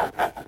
Ha ha ha.